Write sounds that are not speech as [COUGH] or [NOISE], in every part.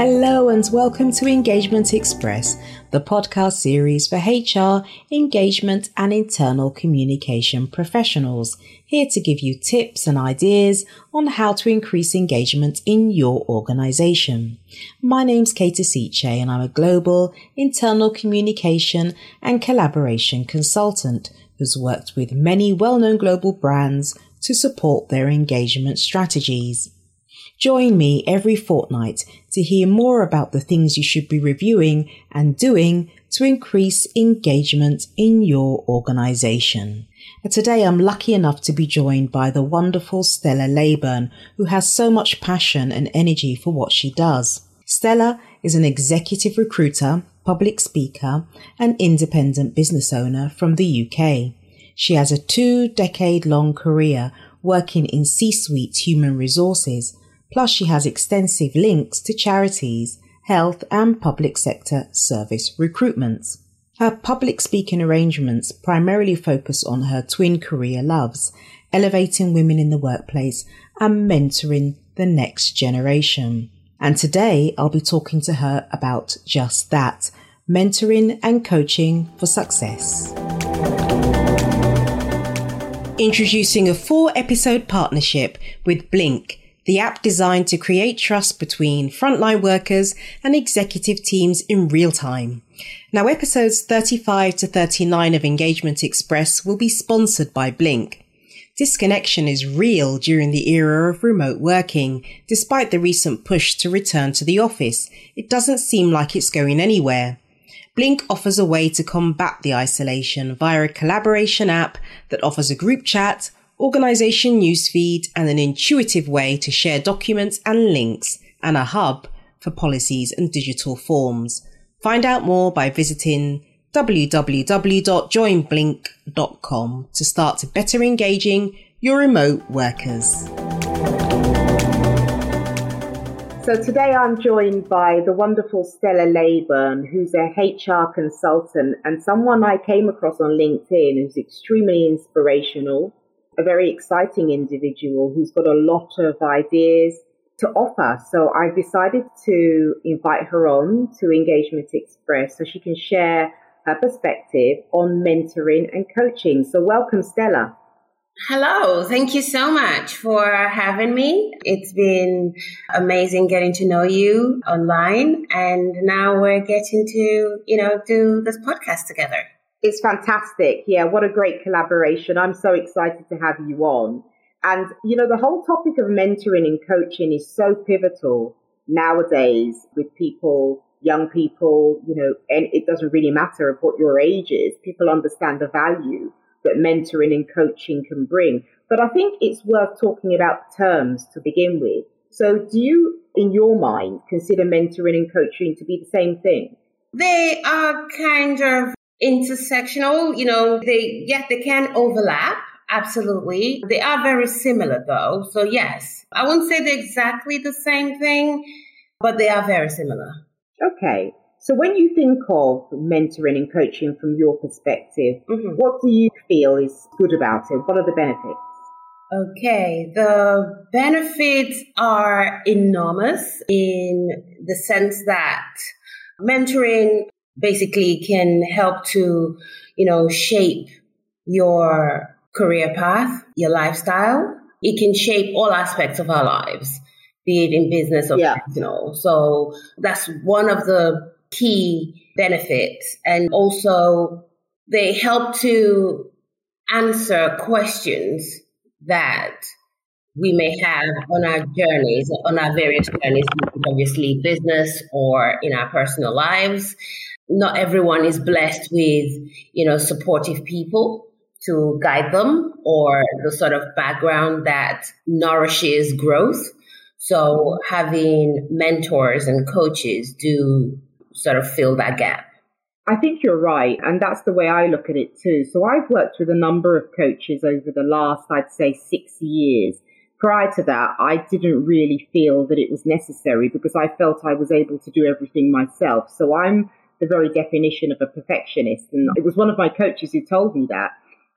Hello, and welcome to Engagement Express, the podcast series for HR, engagement, and internal communication professionals. Here to give you tips and ideas on how to increase engagement in your organization. My name's Kate Asiche, and I'm a global internal communication and collaboration consultant who's worked with many well known global brands to support their engagement strategies. Join me every fortnight to hear more about the things you should be reviewing and doing to increase engagement in your organization. And today I'm lucky enough to be joined by the wonderful Stella Leyburn, who has so much passion and energy for what she does. Stella is an executive recruiter, public speaker, and independent business owner from the UK. She has a two decade long career working in C-suite human resources Plus, she has extensive links to charities, health, and public sector service recruitments. Her public speaking arrangements primarily focus on her twin career loves, elevating women in the workplace and mentoring the next generation. And today I'll be talking to her about just that mentoring and coaching for success. Introducing a four episode partnership with Blink the app designed to create trust between frontline workers and executive teams in real time. Now, episodes 35 to 39 of Engagement Express will be sponsored by Blink. Disconnection is real during the era of remote working. Despite the recent push to return to the office, it doesn't seem like it's going anywhere. Blink offers a way to combat the isolation via a collaboration app that offers a group chat, organization newsfeed, and an intuitive way to share documents and links, and a hub for policies and digital forms. Find out more by visiting www.joinblink.com to start better engaging your remote workers. So today I'm joined by the wonderful Stella Leyburn, who's a HR consultant and someone I came across on LinkedIn who's extremely inspirational a very exciting individual who's got a lot of ideas to offer. So I've decided to invite her on to Engagement Express so she can share her perspective on mentoring and coaching. So welcome, Stella. Hello, thank you so much for having me. It's been amazing getting to know you online and now we're getting to, you know, do this podcast together. It's fantastic. Yeah, what a great collaboration. I'm so excited to have you on. And, you know, the whole topic of mentoring and coaching is so pivotal nowadays with people, young people, you know, and it doesn't really matter what your age is. People understand the value that mentoring and coaching can bring. But I think it's worth talking about terms to begin with. So do you, in your mind, consider mentoring and coaching to be the same thing? They are kind of intersectional. You know, they, yeah, they can overlap. Absolutely. They are very similar though. So yes, I wouldn't say they're exactly the same thing, but they are very similar. Okay. So when you think of mentoring and coaching from your perspective, mm-hmm. what do you feel is good about it? What are the benefits? Okay, the benefits are enormous in the sense that mentoring basically can help to, you know, shape your career path, your lifestyle. It can shape all aspects of our lives, be it in business or yeah. personal. So that's one of the key benefits. And also they help to answer questions that we may have on our journeys, on our various journeys, obviously business or in our personal lives not everyone is blessed with, you know, supportive people to guide them or the sort of background that nourishes growth. So having mentors and coaches do sort of fill that gap. I think you're right. And that's the way I look at it too. So I've worked with a number of coaches over the last, I'd say, six years. Prior to that, I didn't really feel that it was necessary because I felt I was able to do everything myself. So I'm the very definition of a perfectionist. And it was one of my coaches who told me that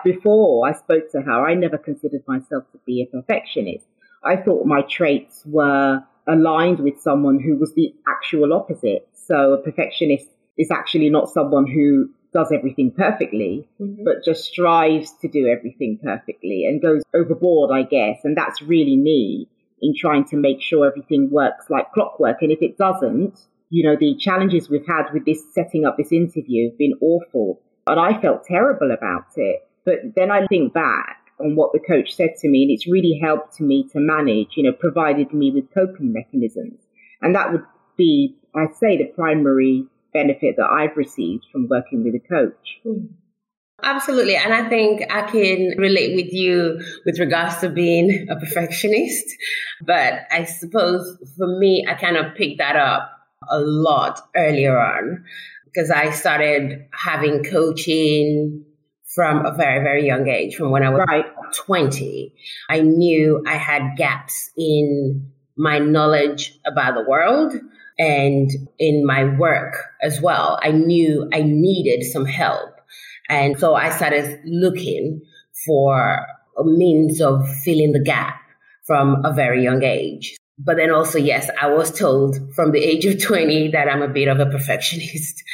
before I spoke to her. I never considered myself to be a perfectionist. I thought my traits were aligned with someone who was the actual opposite. So a perfectionist is actually not someone who does everything perfectly, mm-hmm. but just strives to do everything perfectly and goes overboard, I guess. And that's really me in trying to make sure everything works like clockwork. And if it doesn't, you know, the challenges we've had with this setting up this interview have been awful. And I felt terrible about it. But then I think back on what the coach said to me, and it's really helped me to manage, you know, provided me with coping mechanisms. And that would be, I'd say, the primary benefit that I've received from working with a coach. Hmm. Absolutely. And I think I can relate with you with regards to being a perfectionist. But I suppose for me, I kind of picked that up a lot earlier on because I started having coaching from a very, very young age, from when I was right. 20. I knew I had gaps in my knowledge about the world and in my work as well. I knew I needed some help. And so I started looking for a means of filling the gap from a very young age. But then also, yes, I was told from the age of 20 that I'm a bit of a perfectionist. [LAUGHS]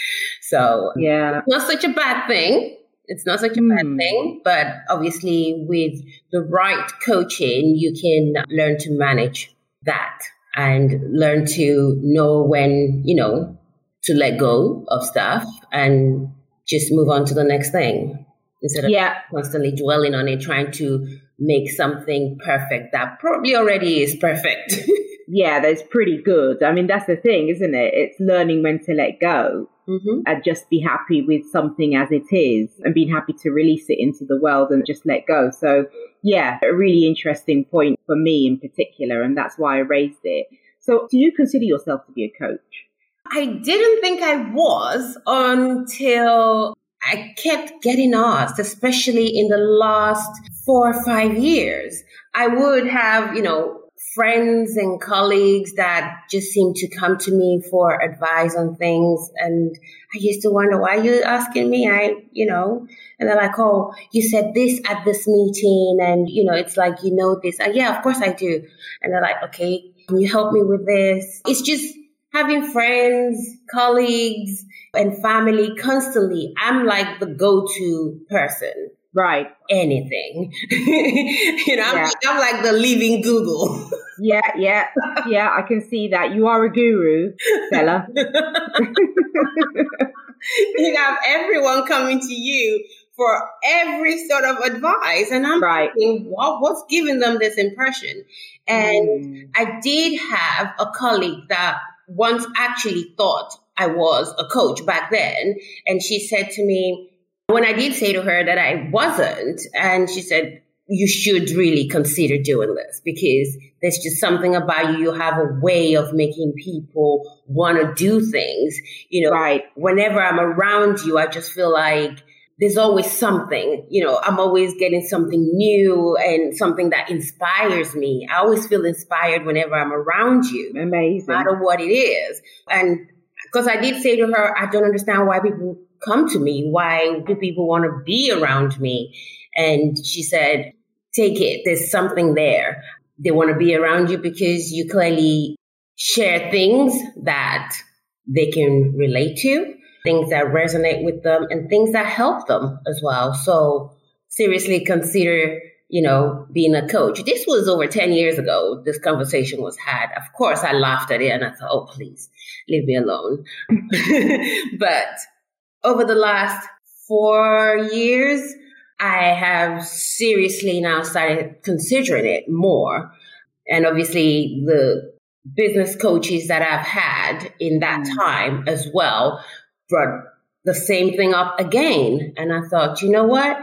So, yeah, it's not such a bad thing. It's not such a mm. bad hmm. thing, but obviously, with the right coaching, you can learn to manage that and learn to know when, you know, to let go of stuff and just move on to the next thing instead of yeah. constantly dwelling on it, trying to make something perfect that probably already is perfect. [LAUGHS] yeah, that's pretty good. I mean, that's the thing, isn't it? It's learning when to let go mm-hmm. and just be happy with something as it is and being happy to release it into the world and just let go. So, yeah, a really interesting point for me in particular. And that's why I raised it. So, do you consider yourself to be a coach? I didn't think I was until I kept getting asked, especially in the last four or five years. I would have, you know, friends and colleagues that just seem to come to me for advice on things. And I used to wonder, why are you asking me? I, you know, and they're like, oh, you said this at this meeting. And, you know, it's like, you know, this. Uh, yeah, of course I do. And they're like, okay, can you help me with this? It's just having friends, colleagues, and family constantly. I'm like the go-to person Right. Anything. [LAUGHS] you know, yeah. I'm, I'm, like the living Google. yeah, yeah, yeah. I can see that. You are a guru, Stella. [LAUGHS] [LAUGHS] you have everyone coming to you for every sort of advice. And I'm right. thinking, what, what's giving them this impression? And mm. I did have a colleague that once actually thought I was a coach back then. And she said to me, when I did say to her that I wasn't, and she said, you should really consider doing this because there's just something about you. You have a way of making people want to do things. You know, right. whenever I'm around you, I just feel like there's always something, you know, I'm always getting something new and something that inspires me. I always feel inspired whenever I'm around you. Amazing. No matter what it is. And because I did say to her, I don't understand why people come to me? Why do people want to be around me? And she said, take it. There's something there. They want to be around you because you clearly share things that they can relate to, things that resonate with them and things that help them as well. So seriously consider, you know, being a coach. This was over 10 years ago. This conversation was had. Of course, I laughed at it and I thought, oh, please leave me alone. [LAUGHS] but over the last four years, I have seriously now started considering it more. And obviously, the business coaches that I've had in that mm. time as well brought the same thing up again. And I thought, you know what?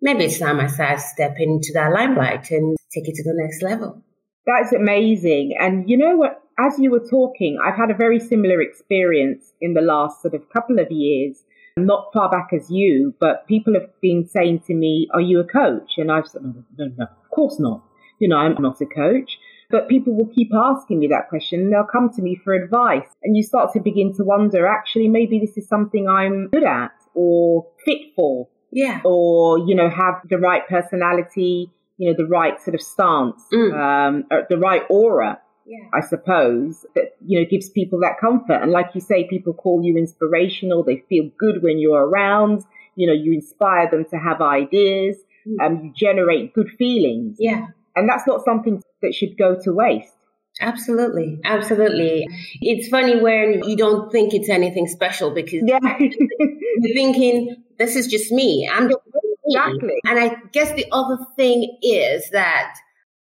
Maybe it's time I start stepping into that limelight and take it to the next level. That's amazing. And you know what? As you were talking, I've had a very similar experience in the last sort of couple of years not far back as you, but people have been saying to me, Are you a coach? And I've said, no, no, no, of course not. You know, I'm not a coach. But people will keep asking me that question and they'll come to me for advice. And you start to begin to wonder, actually, maybe this is something I'm good at or fit for. Yeah. Or, you know, have the right personality, you know, the right sort of stance, mm. um, the right aura yeah. I suppose, that, you know, gives people that comfort. And like you say, people call you inspirational. They feel good when you're around. You know, you inspire them to have ideas and mm. um, you generate good feelings. Yeah. And that's not something that should go to waste. Absolutely. Absolutely. It's funny when you don't think it's anything special because yeah. [LAUGHS] you're thinking, this is just me. I'm just Exactly. And I guess the other thing is that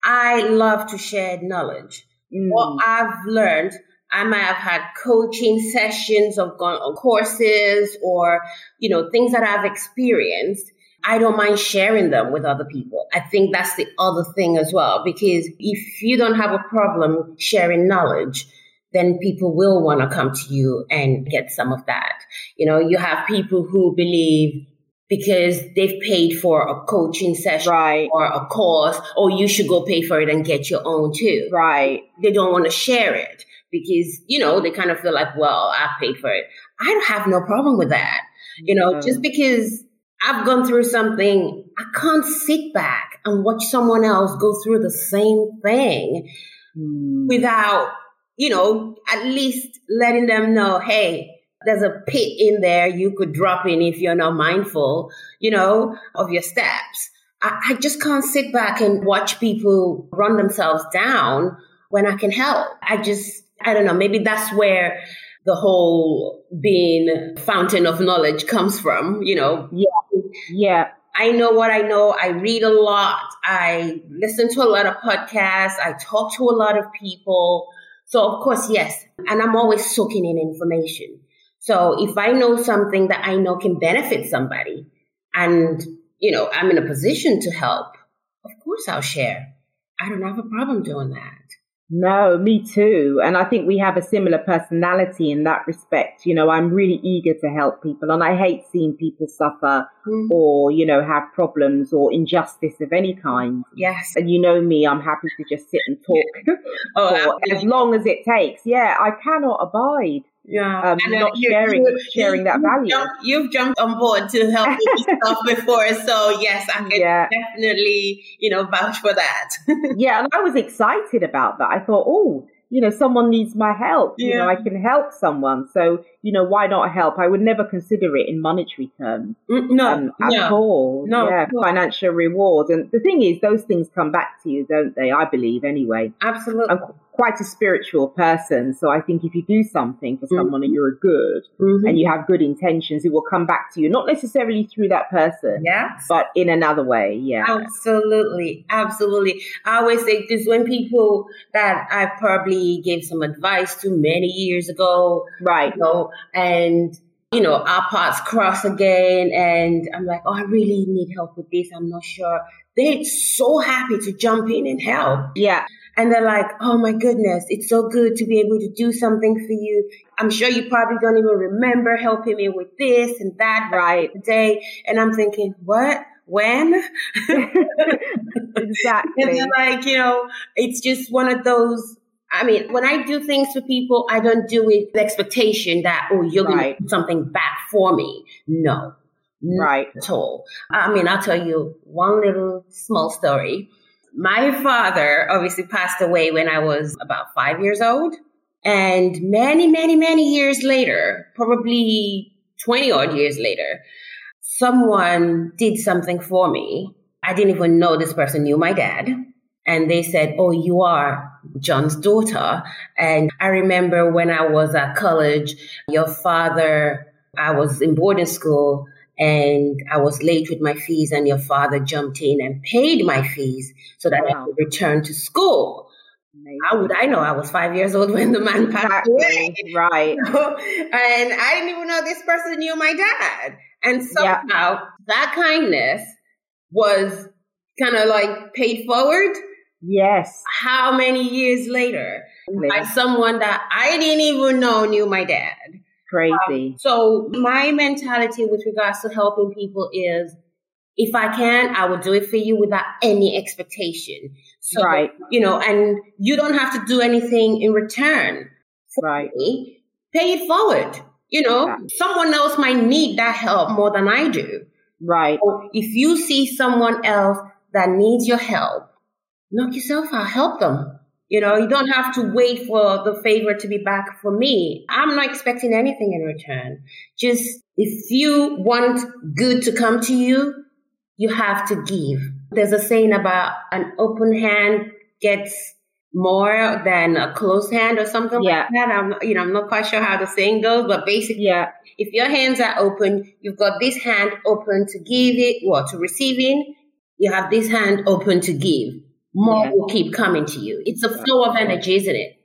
I love to share knowledge. Mm. What I've learned, I might have had coaching sessions or gone on courses or, you know, things that I've experienced. I don't mind sharing them with other people. I think that's the other thing as well, because if you don't have a problem sharing knowledge, then people will want to come to you and get some of that. You know, you have people who believe because they've paid for a coaching session right. or a course, or you should go pay for it and get your own too. Right. They don't want to share it because, you know, they kind of feel like, well, I paid for it. I have no problem with that. You know, just mm-hmm. because I've gone through something, I can't sit back and watch someone else go through the same thing mm. without, you know, at least letting them know, hey, there's a pit in there you could drop in if you're not mindful, you know, of your steps. I, I just can't sit back and watch people run themselves down when I can help. I just, I don't know, maybe that's where the whole being fountain of knowledge comes from, you know. Yeah. Yeah. I know what I know. I read a lot. I listen to a lot of podcasts. I talk to a lot of people. So of course, yes. And I'm always soaking in information. So if I know something that I know can benefit somebody and, you know, I'm in a position to help, of course I'll share. I don't have a problem doing that. No, me too. And I think we have a similar personality in that respect. You know, I'm really eager to help people and I hate seeing people suffer mm-hmm. or, you know, have problems or injustice of any kind. Yes. And you know me, I'm happy to just sit and talk [LAUGHS] oh, [LAUGHS] for as long as it takes. Yeah, I cannot abide yeah, um, not you, sharing you, sharing that value. Jumped, you've jumped on board to help [LAUGHS] stuff before, so yes, I can yeah. definitely you know vouch for that. [LAUGHS] yeah, and I was excited about that. I thought, oh, you know, someone needs my help. Yeah. You know, I can help someone. So, you know, why not help? I would never consider it in monetary terms. Mm, no, um, at no, all. No, yeah, no. financial reward. And the thing is, those things come back to you, don't they? I believe anyway. Absolutely. Quite a spiritual person. So I think if you do something for someone mm-hmm. and you're good mm-hmm. and you have good intentions, it will come back to you, not necessarily through that person, yes. but in another way. Yeah. Absolutely. Absolutely. I always say, because when people that I probably gave some advice to many years ago, right. You know, and you know, our paths cross again. And I'm like, oh, I really need help with this. I'm not sure. They're so happy to jump in and help. Yeah. And they're like, oh my goodness, it's so good to be able to do something for you. I'm sure you probably don't even remember helping me with this and that right day. And I'm thinking, what? When? [LAUGHS] exactly. and they're like, you know, it's just one of those I mean, when I do things for people, I don't do it with expectation that, oh, you're going to do something back for me. No. Right. At all. I mean, I'll tell you one little small story. My father obviously passed away when I was about five years old. And many, many, many years later, probably 20 odd years later, someone did something for me. I didn't even know this person knew my dad. And they said, Oh, you are John's daughter. And I remember when I was at college, your father, I was in boarding school and I was late with my fees, and your father jumped in and paid my fees so that wow. I could return to school. Amazing. How would I know? I was five years old [LAUGHS] when the man passed away. Right. [LAUGHS] and I didn't even know this person knew my dad. And somehow yeah. that kindness was kind of like paid forward. Yes. How many years later? By someone that I didn't even know knew my dad. Crazy. Um, so my mentality with regards to helping people is if I can, I will do it for you without any expectation. So, right. you know, and you don't have to do anything in return. right. Me. Pay it forward. You know, yeah. someone else might need that help more than I do. Right. So if you see someone else that needs your help, knock yourself out, help them. You know, you don't have to wait for the favor to be back for me. I'm not expecting anything in return. Just if you want good to come to you, you have to give. There's a saying about an open hand gets more than a closed hand or something yeah. like that. I'm, you know, I'm not quite sure how the saying goes, but basically, yeah. if your hands are open, you've got this hand open to give it, or to receiving. You have this hand open to give more yeah. will keep coming to you. It's a flow of energy, isn't it?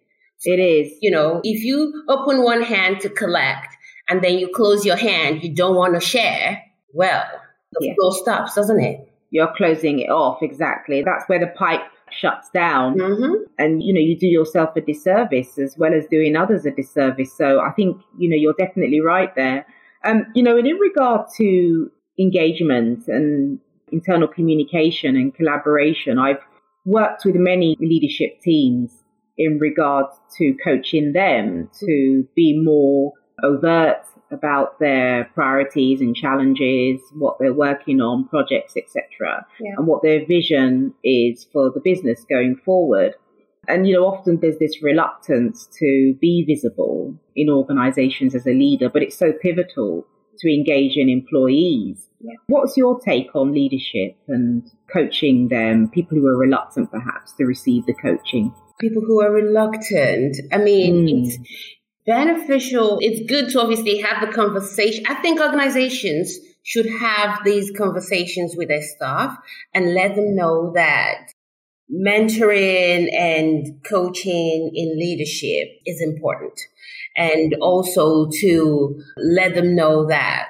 It is. You know, if you open one hand to collect and then you close your hand, you don't want to share, well, the yeah. flow stops, doesn't it? You're closing it off, exactly. That's where the pipe shuts down. Mm-hmm. And, you know, you do yourself a disservice as well as doing others a disservice. So I think, you know, you're definitely right there. Um, you know, and in regard to engagement and internal communication and collaboration, I've worked with many leadership teams in regard to coaching them to be more overt about their priorities and challenges, what they're working on, projects, etc., yeah. and what their vision is for the business going forward. And, you know, often there's this reluctance to be visible in organizations as a leader, but it's so pivotal to engage in employees. Yeah. What's your take on leadership and coaching them, people who are reluctant perhaps to receive the coaching? People who are reluctant. I mean, mm. it's beneficial. It's good to obviously have the conversation. I think organizations should have these conversations with their staff and let them know that mentoring and coaching in leadership is important and also to let them know that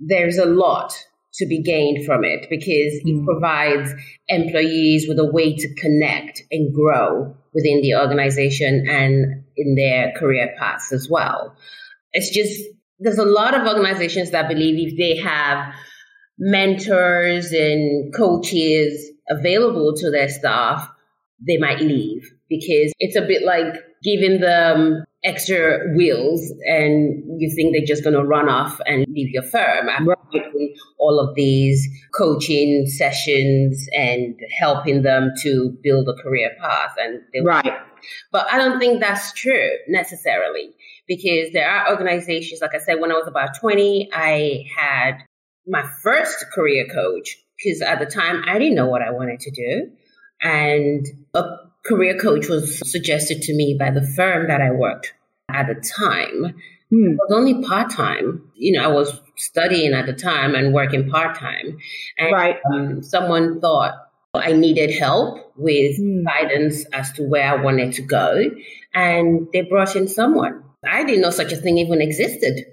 there's a lot to be gained from it because it mm. provides employees with a way to connect and grow within the organization and in their career paths as well. It's just, there's a lot of organizations that believe if they have mentors and coaches available to their staff, they might leave because it's a bit like giving them extra wheels and you think they're just going to run off and leave your firm right. all of these coaching sessions and helping them to build a career path and right but i don't think that's true necessarily because there are organizations like i said when i was about 20 i had my first career coach because at the time i didn't know what i wanted to do and a career coach was suggested to me by the firm that I worked at the time. Hmm. It was only part time. You know, I was studying at the time and working part time. And right. um, someone thought I needed help with hmm. guidance as to where I wanted to go. And they brought in someone. I didn't know such a thing even existed.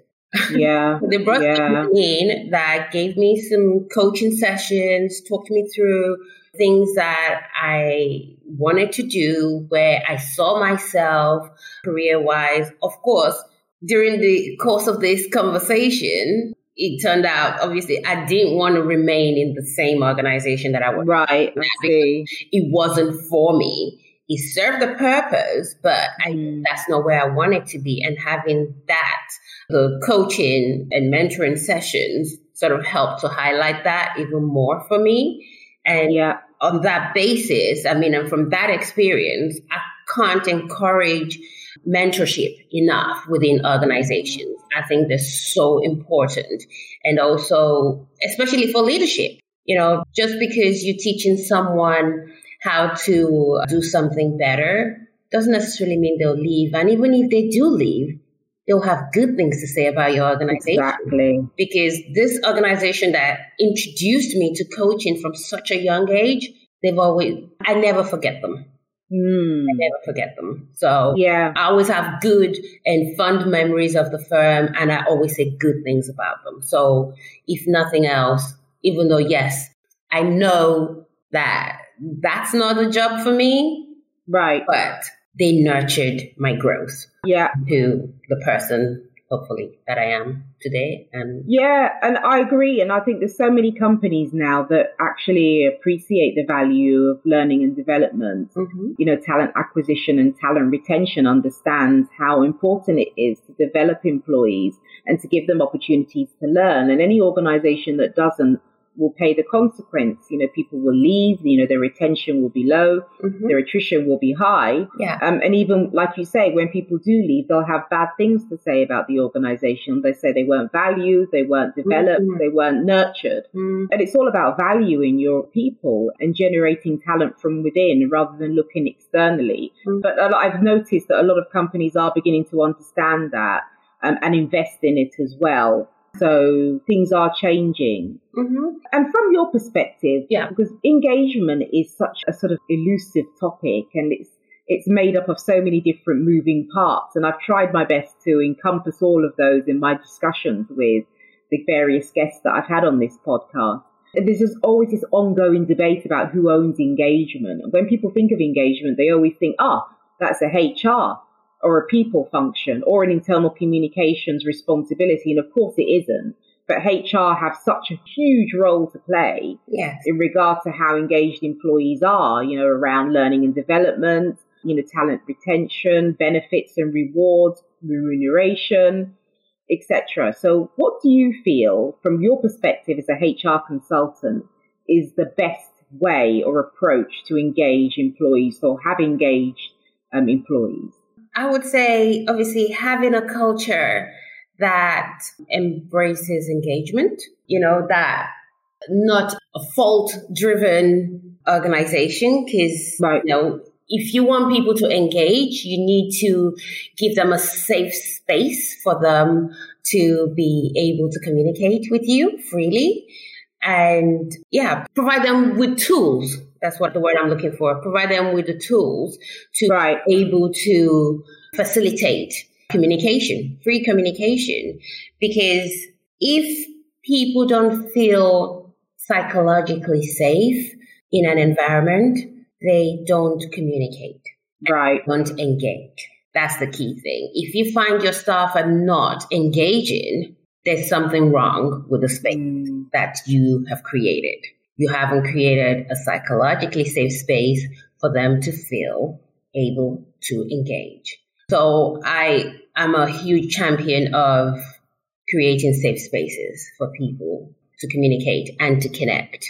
Yeah. [LAUGHS] they brought yeah. in that gave me some coaching sessions, talked me through things that I wanted to do, where I saw myself career wise. Of course, during the course of this conversation, it turned out obviously I didn't want to remain in the same organization that I was. Right. It wasn't for me. It served the purpose, but I, mm. that's not where I wanted to be. And having that, the coaching and mentoring sessions sort of helped to highlight that even more for me. And yeah. on that basis, I mean, and from that experience, I can't encourage mentorship enough within organizations. I think they're so important. And also, especially for leadership, you know, just because you're teaching someone how to do something better doesn't necessarily mean they'll leave. And even if they do leave, they'll have good things to say about your organization. Exactly. Because this organization that introduced me to coaching from such a young age, they've always, I never forget them. Mm. I never forget them. So yeah, I always have good and fond memories of the firm, and I always say good things about them. So if nothing else, even though yes, I know that that's not a job for me, right? But they nurtured my growth yeah to the person hopefully that I am today and yeah and I agree and I think there's so many companies now that actually appreciate the value of learning and development mm-hmm. you know talent acquisition and talent retention understands how important it is to develop employees and to give them opportunities to learn and any organization that doesn't will pay the consequence. You know, people will leave, you know, their retention will be low, mm-hmm. their attrition will be high. Yeah. Um, and even, like you say, when people do leave, they'll have bad things to say about the organization. They say they weren't valued, they weren't developed, mm-hmm. they weren't nurtured. Mm-hmm. And it's all about valuing your people and generating talent from within rather than looking externally. Mm. But I've noticed that a lot of companies are beginning to understand that um, and invest in it as well. So things are changing. Mm-hmm. And from your perspective, yeah, because engagement is such a sort of elusive topic and it's it's made up of so many different moving parts. And I've tried my best to encompass all of those in my discussions with the various guests that I've had on this podcast. And there's just always this ongoing debate about who owns engagement. And when people think of engagement, they always think, ah, oh, that's a HR or a people function or an internal communications responsibility. And of course it isn't. But HR have such a huge role to play yes. in regard to how engaged employees are, you know, around learning and development, you know, talent retention, benefits and rewards, remuneration, etc. So what do you feel from your perspective as a HR consultant is the best way or approach to engage employees or have engaged um, employees? I would say, obviously, having a culture that embraces engagement, you know, that not a fault driven organization, because, right. you know, if you want people to engage, you need to give them a safe space for them to be able to communicate with you freely. And yeah, provide them with tools that's what the word I'm looking for. Provide them with the tools to right. be able to facilitate communication, free communication. Because if people don't feel psychologically safe in an environment, they don't communicate. Right. Don't engage. That's the key thing. If you find your staff are not engaging, there's something wrong with the space mm. that you have created you haven't created a psychologically safe space for them to feel able to engage. So I am a huge champion of creating safe spaces for people to communicate and to connect.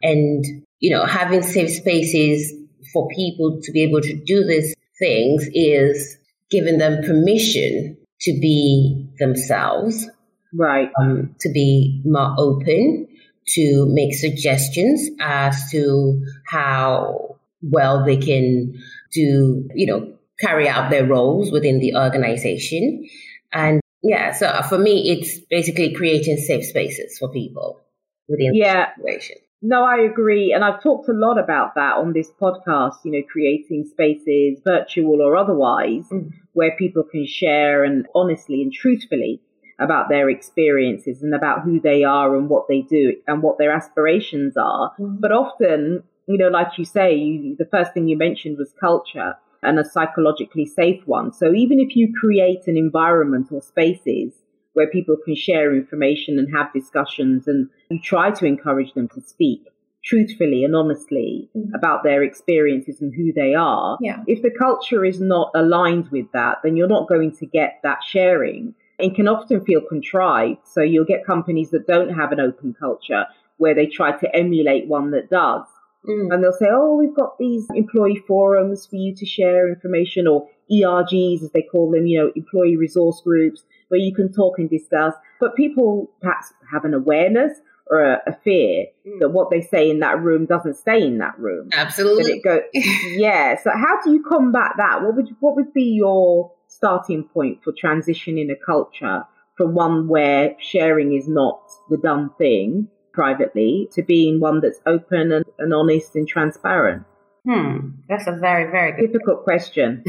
And, you know, having safe spaces for people to be able to do these things is giving them permission to be themselves. Right. Um, to be more open, to make suggestions as to how well they can do, you know, carry out their roles within the organization. And yeah, so for me, it's basically creating safe spaces for people within yeah. the situation. No, I agree. And I've talked a lot about that on this podcast, you know, creating spaces, virtual or otherwise, mm. where people can share and honestly and truthfully about their experiences and about who they are and what they do and what their aspirations are. Mm-hmm. But often, you know, like you say, you, the first thing you mentioned was culture and a psychologically safe one. So even if you create an environment or spaces where people can share information and have discussions and you try to encourage them to speak truthfully and honestly mm-hmm. about their experiences and who they are. Yeah. If the culture is not aligned with that, then you're not going to get that sharing it can often feel contrived. So you'll get companies that don't have an open culture where they try to emulate one that does. Mm. And they'll say, oh, we've got these employee forums for you to share information or ERGs, as they call them, you know, employee resource groups where you can talk and discuss. But people perhaps have an awareness or a, a fear mm. that what they say in that room doesn't stay in that room. Absolutely. it go, [LAUGHS] yeah. So how do you combat that? What would, what would be your starting point for transitioning a culture from one where sharing is not the done thing privately to being one that's open and, and honest and transparent? Hmm, that's a very, very difficult question. [LAUGHS]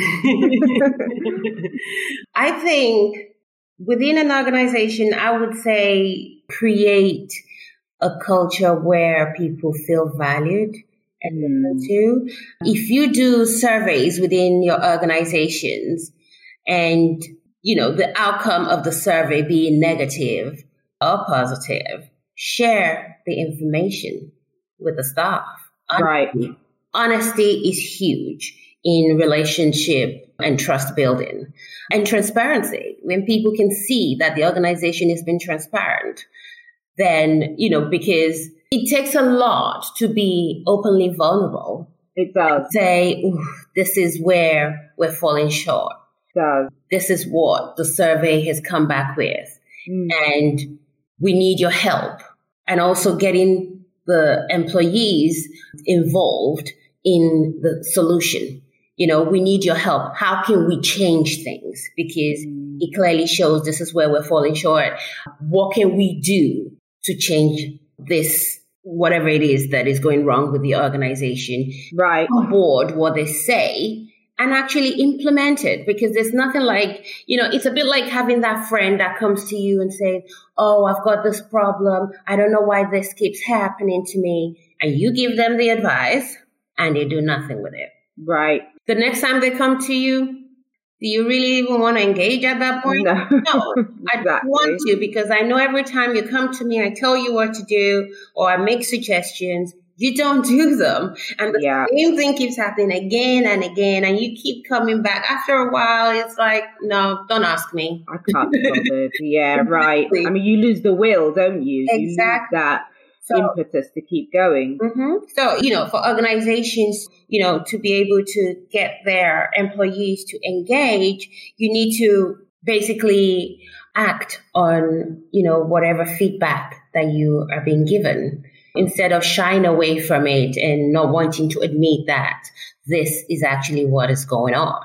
I think within an organization, I would say create a culture where people feel valued and listened to. If you do surveys within your organizations, and, you know, the outcome of the survey being negative or positive, share the information with the staff. Honesty. Right. Honesty is huge in relationship and trust building and transparency. When people can see that the organization has been transparent, then, you know, because it takes a lot to be openly vulnerable. It does. Say, this is where we're falling short. Does. This is what the survey has come back with. Mm. And we need your help. And also getting the employees involved in the solution. You know, we need your help. How can we change things? Because mm. it clearly shows this is where we're falling short. What can we do to change this whatever it is that is going wrong with the organization. Right. On board what they say and actually implement it because there's nothing like, you know, it's a bit like having that friend that comes to you and says, Oh, I've got this problem. I don't know why this keeps happening to me. And you give them the advice and they do nothing with it. Right. The next time they come to you, do you really even want to engage at that point? No, no [LAUGHS] I don't want to because I know every time you come to me, I tell you what to do or I make suggestions. You don't do them. And the yeah. same thing keeps happening again and again. And you keep coming back. After a while, it's like, no, don't ask me. I can't be bothered. [LAUGHS] yeah, right. I mean, you lose the will, don't you? Exactly. You that so, impetus to keep going. Mm-hmm. So, you know, for organizations, you know, to be able to get their employees to engage, you need to basically act on, you know, whatever feedback that you are being given instead of shying away from it and not wanting to admit that this is actually what is going on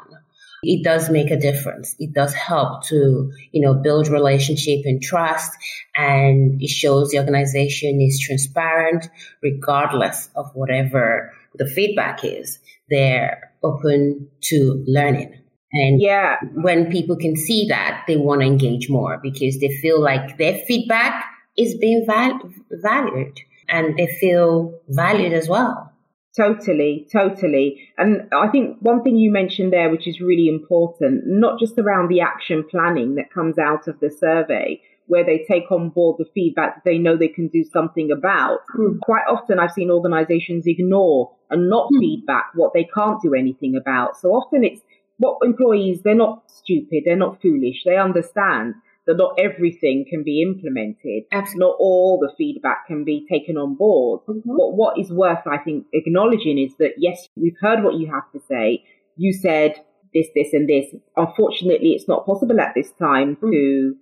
it does make a difference. It does help to, you know, build relationship and trust. And it shows the organization is transparent regardless of whatever the feedback is. They're open to learning. And yeah, when people can see that, they want to engage more because they feel like their feedback is being val- valued and they feel valued as well. Totally, totally. And I think one thing you mentioned there, which is really important, not just around the action planning that comes out of the survey, where they take on board the feedback that they know they can do something about. Mm. Quite often, I've seen organizations ignore and not mm. feedback what they can't do anything about. So often it's what employees, they're not stupid, they're not foolish, they understand that not everything can be implemented. Absolutely. Not all the feedback can be taken on board. Mm-hmm. But what is worth, I think, acknowledging is that yes, we've heard what you have to say. You said this, this, and this. Unfortunately, it's not possible at this time mm-hmm. to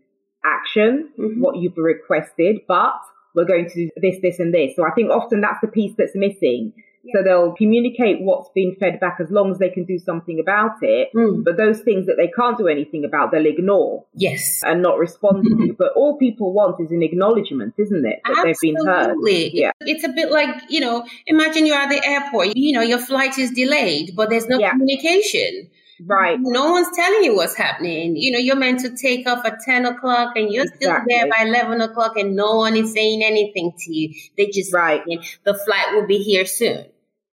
action mm-hmm. what you've requested, but we're going to do this, this, and this. So I think often that's the piece that's missing. So they'll communicate what's been fed back as long as they can do something about it. Mm. But those things that they can't do anything about, they'll ignore. Yes. And not respond mm-hmm. to. But all people want is an acknowledgement, isn't it? That Absolutely. they've been heard. Yeah. It's a bit like, you know, imagine you're at the airport, you know, your flight is delayed, but there's no yeah. communication. Right. No one's telling you what's happening. You know, you're meant to take off at 10 o'clock and you're exactly. still there by 11 o'clock and no one is saying anything to you. They just, right. the flight will be here soon.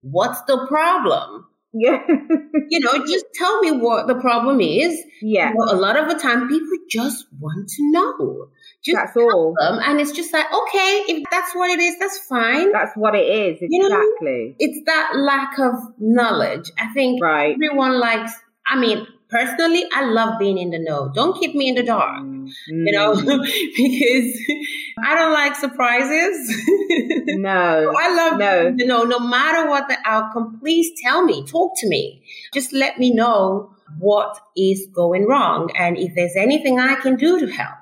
What's the problem? Yeah. you know, just tell me what the problem is. Yeah. Know, a lot of the time people just want to know. Just that's all. Them, and it's just like, okay, if that's what it is, that's fine. That's what it is. Exactly. You know, it's that lack of knowledge. I think right. everyone likes, I mean, personally, I love being in the know. Don't keep me in the dark. You know, mm. [LAUGHS] because I don't like surprises. [LAUGHS] no, I love no, you know, no matter what the outcome, please tell me, talk to me, just let me know what is going wrong, and if there's anything I can do to help,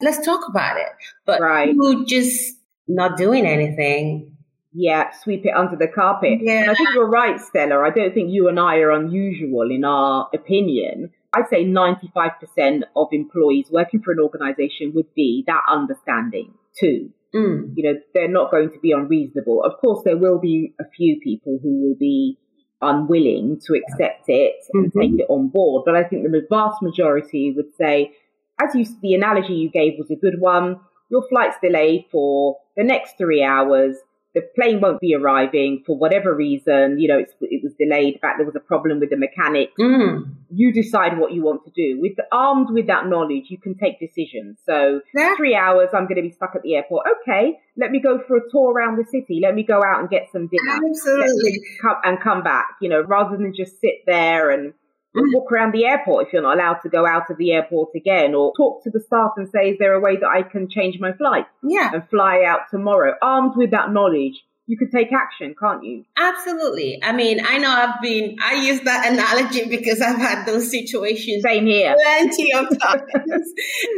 let's talk about it. But right. you just not doing anything yeah, sweep it under the carpet. Yeah. And I think you're right, Stella. I don't think you and I are unusual in our opinion. I'd say 95% of employees working for an organization would be that understanding too. Mm. You know, they're not going to be unreasonable. Of course, there will be a few people who will be unwilling to accept it and mm-hmm. take it on board. But I think the vast majority would say, as you, the analogy you gave was a good one. Your flight's delayed for the next three hours the plane won't be arriving for whatever reason. You know, it was delayed. In fact, there was a problem with the mechanic. Mm. You decide what you want to do. With armed with that knowledge, you can take decisions. So yeah. three hours, I'm going to be stuck at the airport. Okay, let me go for a tour around the city. Let me go out and get some dinner. Absolutely, come, and come back. You know, rather than just sit there and Mm. walk around the airport if you're not allowed to go out of the airport again, or talk to the staff and say, is there a way that I can change my flight Yeah. and fly out tomorrow? Armed with that knowledge, you could take action, can't you? Absolutely. I mean, I know I've been, I use that analogy [LAUGHS] because I've had those situations Same here. plenty of [LAUGHS] times.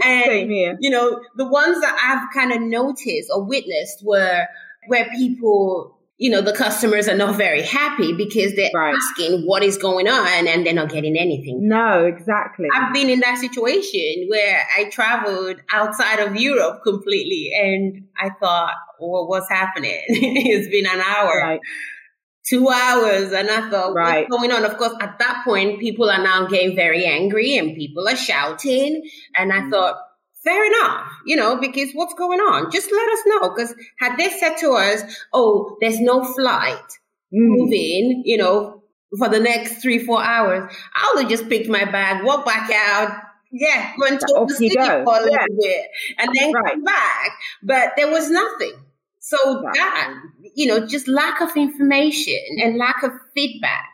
and, Same here. you know, the ones that I've kind of noticed or witnessed were where people, you know, the customers are not very happy because they're Right. asking what is going on and they're not getting anything. No, exactly. I've been in that situation where I traveled outside of Europe completely and I thought, well, what's happening? [LAUGHS] it's been an hour, Right. two hours. And I thought, Right. what's going on? Of course, at that point, people are now getting very angry and people are shouting. And I Mm. thought, fair enough, you know, because what's going on? Just let us know. Because had they said to us, oh, there's no flight, Mm. moving, you know, for the next three, four hours, I would have just picked my bag, walk back out, yeah, go and talk to the city for a little Yeah. bit, and then Right. come back. But there was nothing. So Right. that, you know, just lack of information and lack of feedback,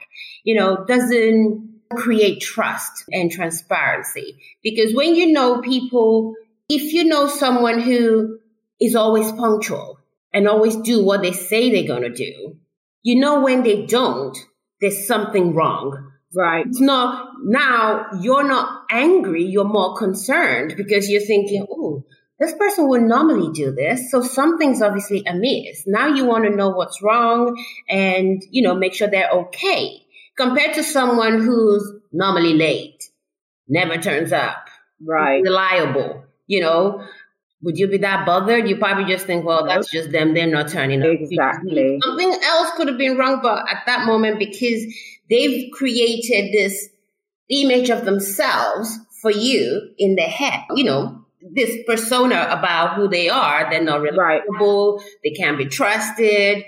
you know, doesn't create trust and transparency. Because when you know people, if you know someone who is always punctual and always do what they say they're going to do, you know when they don't, there's something wrong. Right. It's not now you're not angry, you're more concerned because you're thinking, oh, this person would normally do this. So something's obviously amiss. Now you want to know what's wrong and, you know, make sure they're okay compared to someone who's normally late, never turns up, Right. reliable, you know. Would you be that bothered? You probably just think, well, that's just them. They're not turning up. Exactly. Something else could have been wrong, but at that moment, because they've created this image of themselves for you in their head, you know, this persona about who they are, they're not Right. reliable, they can't be trusted.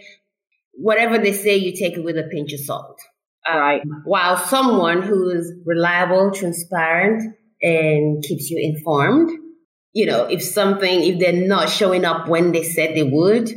Whatever they say, you take it with a pinch of salt. Uh, Right. While someone who is reliable, transparent, and keeps you informed, you know, if something, if they're not showing up when they said they would,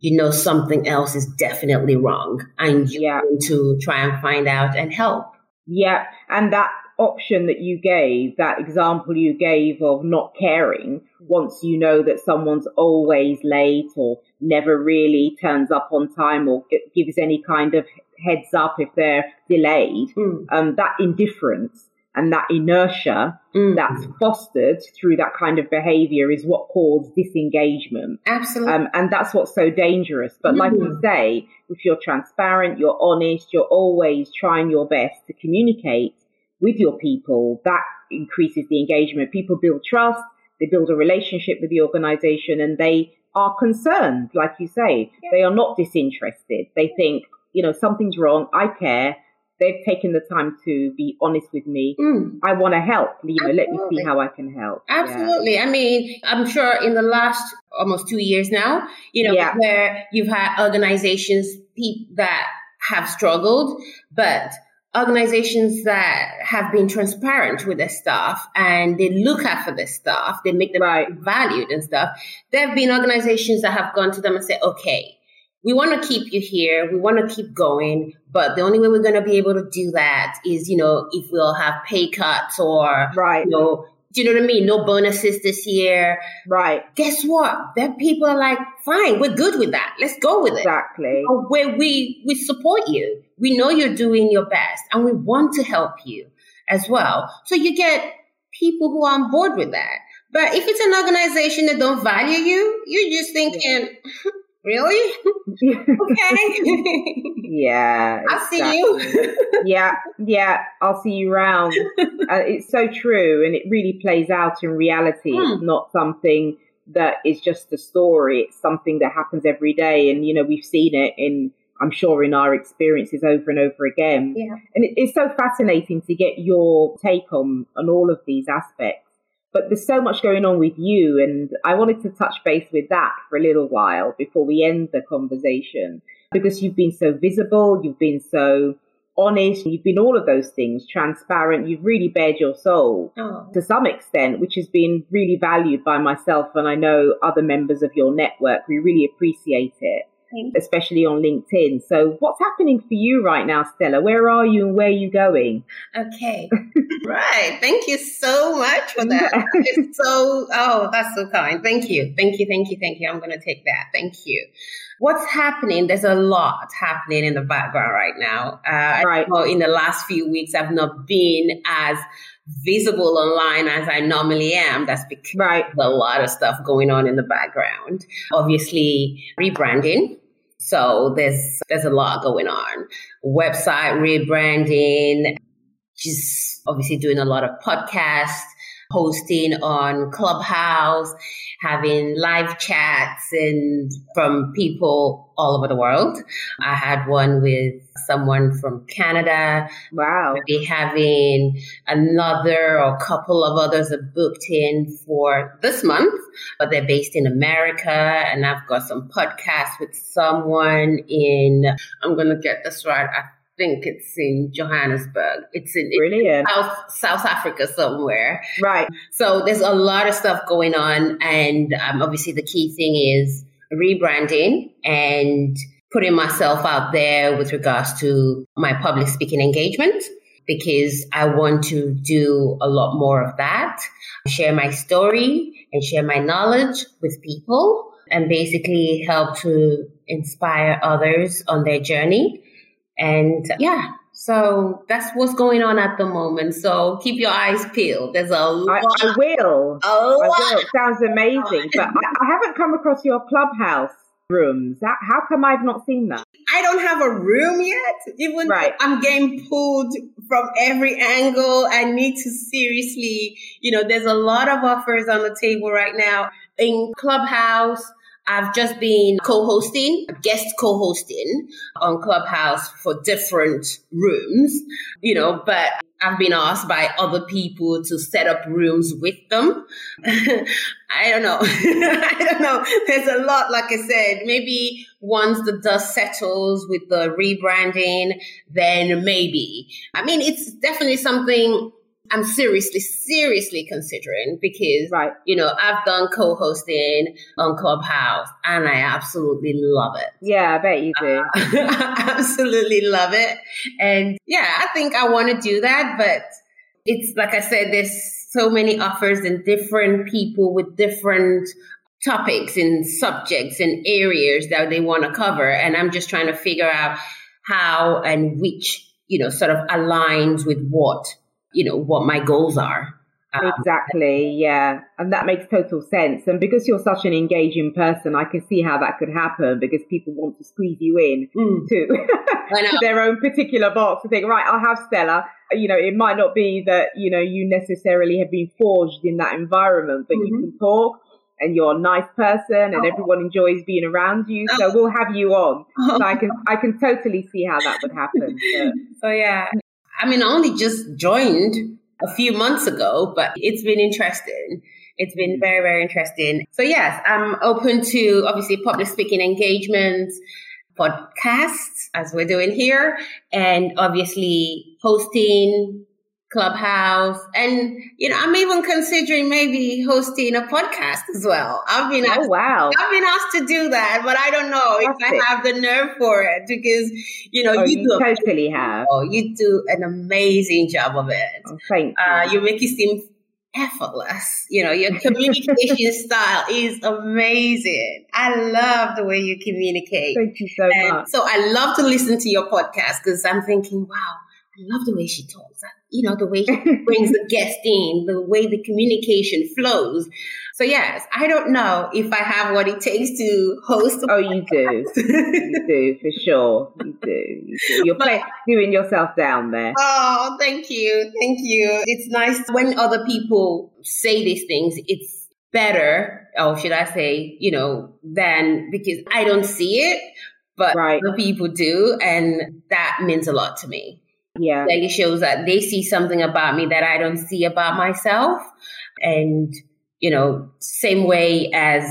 you know something else is definitely wrong, and you're Yeah. going to try and find out and help. Yeah, and that option that you gave, that example you gave of not caring, once you know that someone's always late or never really turns up on time or gives any kind of heads up if they're delayed, Mm. um, that indifference and that inertia Mm. that's fostered through that kind of behavior is what causes disengagement. Absolutely. Um, and that's what's so dangerous. But like you Mhm. say, if you're transparent, you're honest, you're always trying your best to communicate with your people, that increases the engagement. People build trust, they build a relationship with the organization, and they are concerned, like you say. They are not disinterested. They think, you know, something's wrong, I care. They've taken the time to be honest with me. Mm. I want to help. You know, let me see how I can help. Yeah. Absolutely. I mean, I'm sure in the last almost two years now, you know, Yeah. where you've had organizations that have struggled, but organizations that have been transparent with their staff and they look after their staff, they make them Right. valued and stuff. There have been organizations that have gone to them and said, okay, we want to keep you here. We want to keep going. But the only way we're going to be able to do that is, you know, if we'll have pay cuts or, Right. you know, do you know what I mean? No bonuses this year. Right. Guess what? There people are like, fine, we're good with that. Let's go with it. Exactly. Where we, we support you. We know you're doing your best and we want to help you as well. So you get people who are on board with that. But if it's an organization that don't value you, you're just thinking, hmm, really? Okay. [LAUGHS] Yeah. I'll see you. yeah, yeah, I'll see you round. [LAUGHS] uh, it's so true, and it really plays out in reality. It's Hmm. not something that is just a story. It's something that happens every day, and you know we've seen it in, I'm sure, in our experiences over and over again. Yeah. And it, it's so fascinating to get your take on on all of these aspects. But there's so much going on with you, and I wanted to touch base with that for a little while before we end the conversation because you've been so visible, you've been so honest, you've been all of those things, transparent, you've really bared your soul Oh. to some extent, which has been really valued by myself and I know other members of your network. We really appreciate it. Especially on LinkedIn. So, what's happening for you right now, Stella? Where are you and where are you going? Okay. [LAUGHS] right. Thank you so much for that. it's so, oh, that's so kind. Thank you. Thank you. Thank you. Thank you. I'm going to take that. Thank you. What's happening? There's a lot happening in the background right now. Uh, right. in the last few weeks, I've not been as visible online as I normally am. That's because right. a lot of stuff going on in the background. Obviously, rebranding. So there's there's a lot going on. Website rebranding. Just obviously doing a lot of podcasts hosting on Clubhouse, having live chats and from people all over the world. I had one with someone from Canada. Wow. Maybe having another or a couple of others are booked in for this month, but they're based in America. And I've got some podcasts with someone in, I'm going to get this right. I think it's in Johannesburg. It's in. South, South Africa somewhere. Right. So there's a lot of stuff going on. And um, obviously, the key thing is rebranding and putting myself out there with regards to my public speaking engagement because I want to do a lot more of that, share my story and share my knowledge with people and basically help to inspire others on their journey and yeah, so that's what's going on at the moment. So keep your eyes peeled. There's a lot. I, I will. A lot. I will. Sounds amazing. But I, I, haven't come across your clubhouse rooms. How, how come I've not seen that? I don't have a room yet. Even right. I'm getting pulled from every angle. I need to seriously, you know, there's a lot of offers on the table right now in Clubhouse I've just been co-hosting, guest co-hosting on Clubhouse for different rooms, you know, but I've been asked by other people to set up rooms with them. [LAUGHS] I don't know. [LAUGHS] I don't know. There's a lot, like I said, maybe once the dust settles with the rebranding, then maybe. I mean, it's definitely something I'm seriously, seriously considering because, right. you know, I've done co-hosting on Clubhouse and I absolutely love it. Yeah, I bet you do. Uh, [LAUGHS] I absolutely love it. And yeah, I think I want to do that, but it's like I said, there's so many offers and different people with different topics and subjects and areas that they want to cover. And I'm just trying to figure out how and which, you know, sort of aligns with what you know, what my goals are. Um, exactly, yeah. And that makes total sense. And because you're such an engaging person, I can see how that could happen because people want to squeeze you in mm. to, [LAUGHS] to their own particular box and think, right, I'll have Stella. You know, it might not be that, you know, you necessarily have been forged in that environment, but mm-hmm. you can talk and you're a nice person and oh. everyone enjoys being around you. So oh. we'll have you on. So I [LAUGHS] can I can totally see how that would happen. so yeah, I mean, I only just joined a few months ago, but it's been interesting. It's been very, very interesting. So yes, I'm open to obviously public speaking engagements, podcasts as we're doing here, and obviously hosting Clubhouse. And, you know, I'm even considering maybe hosting a podcast as well. I've been, oh, asked, wow. I've been asked to do that, but I don't know if I have the nerve for it because, you know, oh, you, you totally have. Oh, you do an amazing job of it. Oh, thank uh, you. Uh, you make it seem effortless. You know, your communication [LAUGHS] style is amazing. I love the way you communicate. Thank you so and much. So I love to listen to your podcast because I'm thinking, wow, I love the way she talks. You know, the way he [LAUGHS] brings the guest in, the way the communication flows. So yes, I don't know if I have what it takes to host. oh, you do. [LAUGHS] you do for sure. You do. You do. You're but, doing yourself down there. Oh, thank you, thank you. It's nice when other people say these things. It's better, or should I say, you know, than because I don't see it, but right. other people do, and that means a lot to me. Yeah. Like it shows that they see something about me that I don't see about myself. And, you know, same way as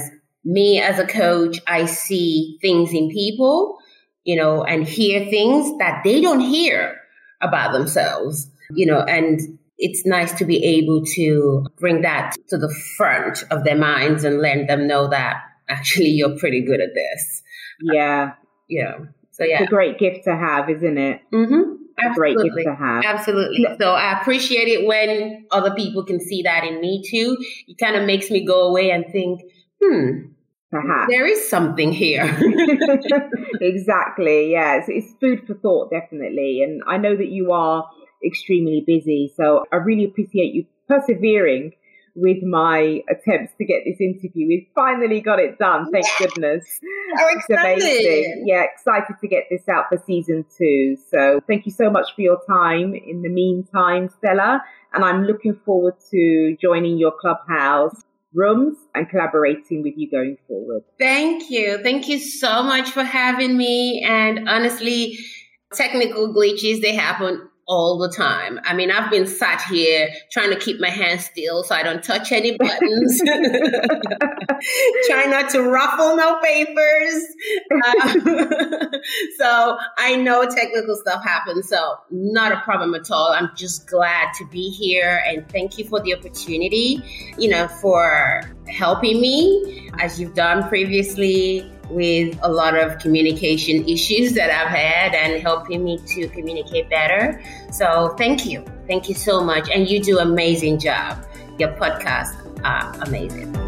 me as a coach, I see things in people, you know, and hear things that they don't hear about themselves, you know, and it's nice to be able to bring that to the front of their minds and let them know that actually you're pretty good at this. Yeah. Yeah. So yeah, it's a great gift to have, isn't it? Mm-hmm. A great gift to have. Absolutely. So I appreciate it when other people can see that in me too. It kind of makes me go away and think, hmm, Perhaps. There is something here. [LAUGHS] [LAUGHS] exactly. Yeah. It's, it's food for thought, definitely. And I know that you are extremely busy. So I really appreciate you persevering with my attempts to get this interview. We've finally got it done. Thank goodness. Oh, I'm excited. amazing. Yeah, excited to get this out for season two. So thank you so much for your time in the meantime, Stella. And I'm looking forward to joining your clubhouse rooms and collaborating with you going forward. Thank you. Thank you so much for having me. And honestly, technical glitches, they happen all the time. I mean, I've been sat here trying to keep my hands still so I don't touch any buttons, [LAUGHS] trying not to ruffle no papers. Um, [LAUGHS] so I know technical stuff happens, so not a problem at all. I'm just glad to be here and thank you for the opportunity, you know, for helping me as you've done previously with a lot of communication issues that I've had and helping me to communicate better. So thank you. Thank you so much. And you do amazing job. Your podcasts are amazing.